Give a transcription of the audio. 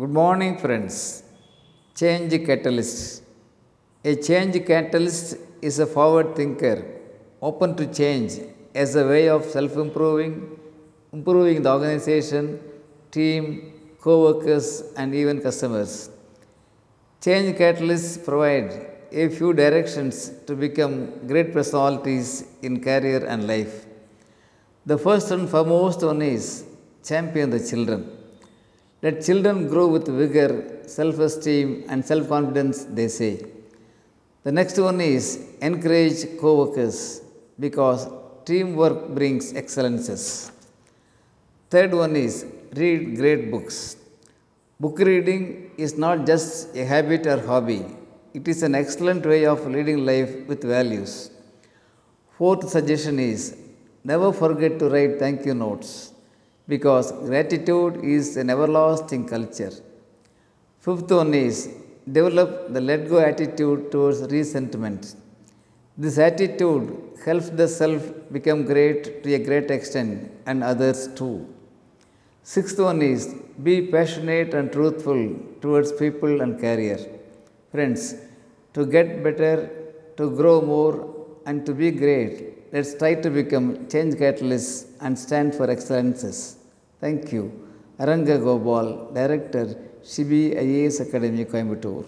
Good morning, friends. Change catalyst. A change catalyst is a forward thinker, open to change as a way of self improving, improving the organization, team, co workers, and even customers. Change catalysts provide a few directions to become great personalities in career and life. The first and foremost one is champion the children. Let children grow with vigor, self esteem, and self confidence, they say. The next one is encourage co workers because teamwork brings excellences. Third one is read great books. Book reading is not just a habit or hobby, it is an excellent way of leading life with values. Fourth suggestion is never forget to write thank you notes because gratitude is an everlasting culture. Fifth one is develop the let go attitude towards resentment. This attitude helps the self become great to a great extent and others too. Sixth one is be passionate and truthful towards people and career. Friends, to get better, to grow more, and to be great, let's try to become change catalysts and stand for excellences. Thank you. Aranga Gopal, Director, Shibi IAS Academy, Coimbatore.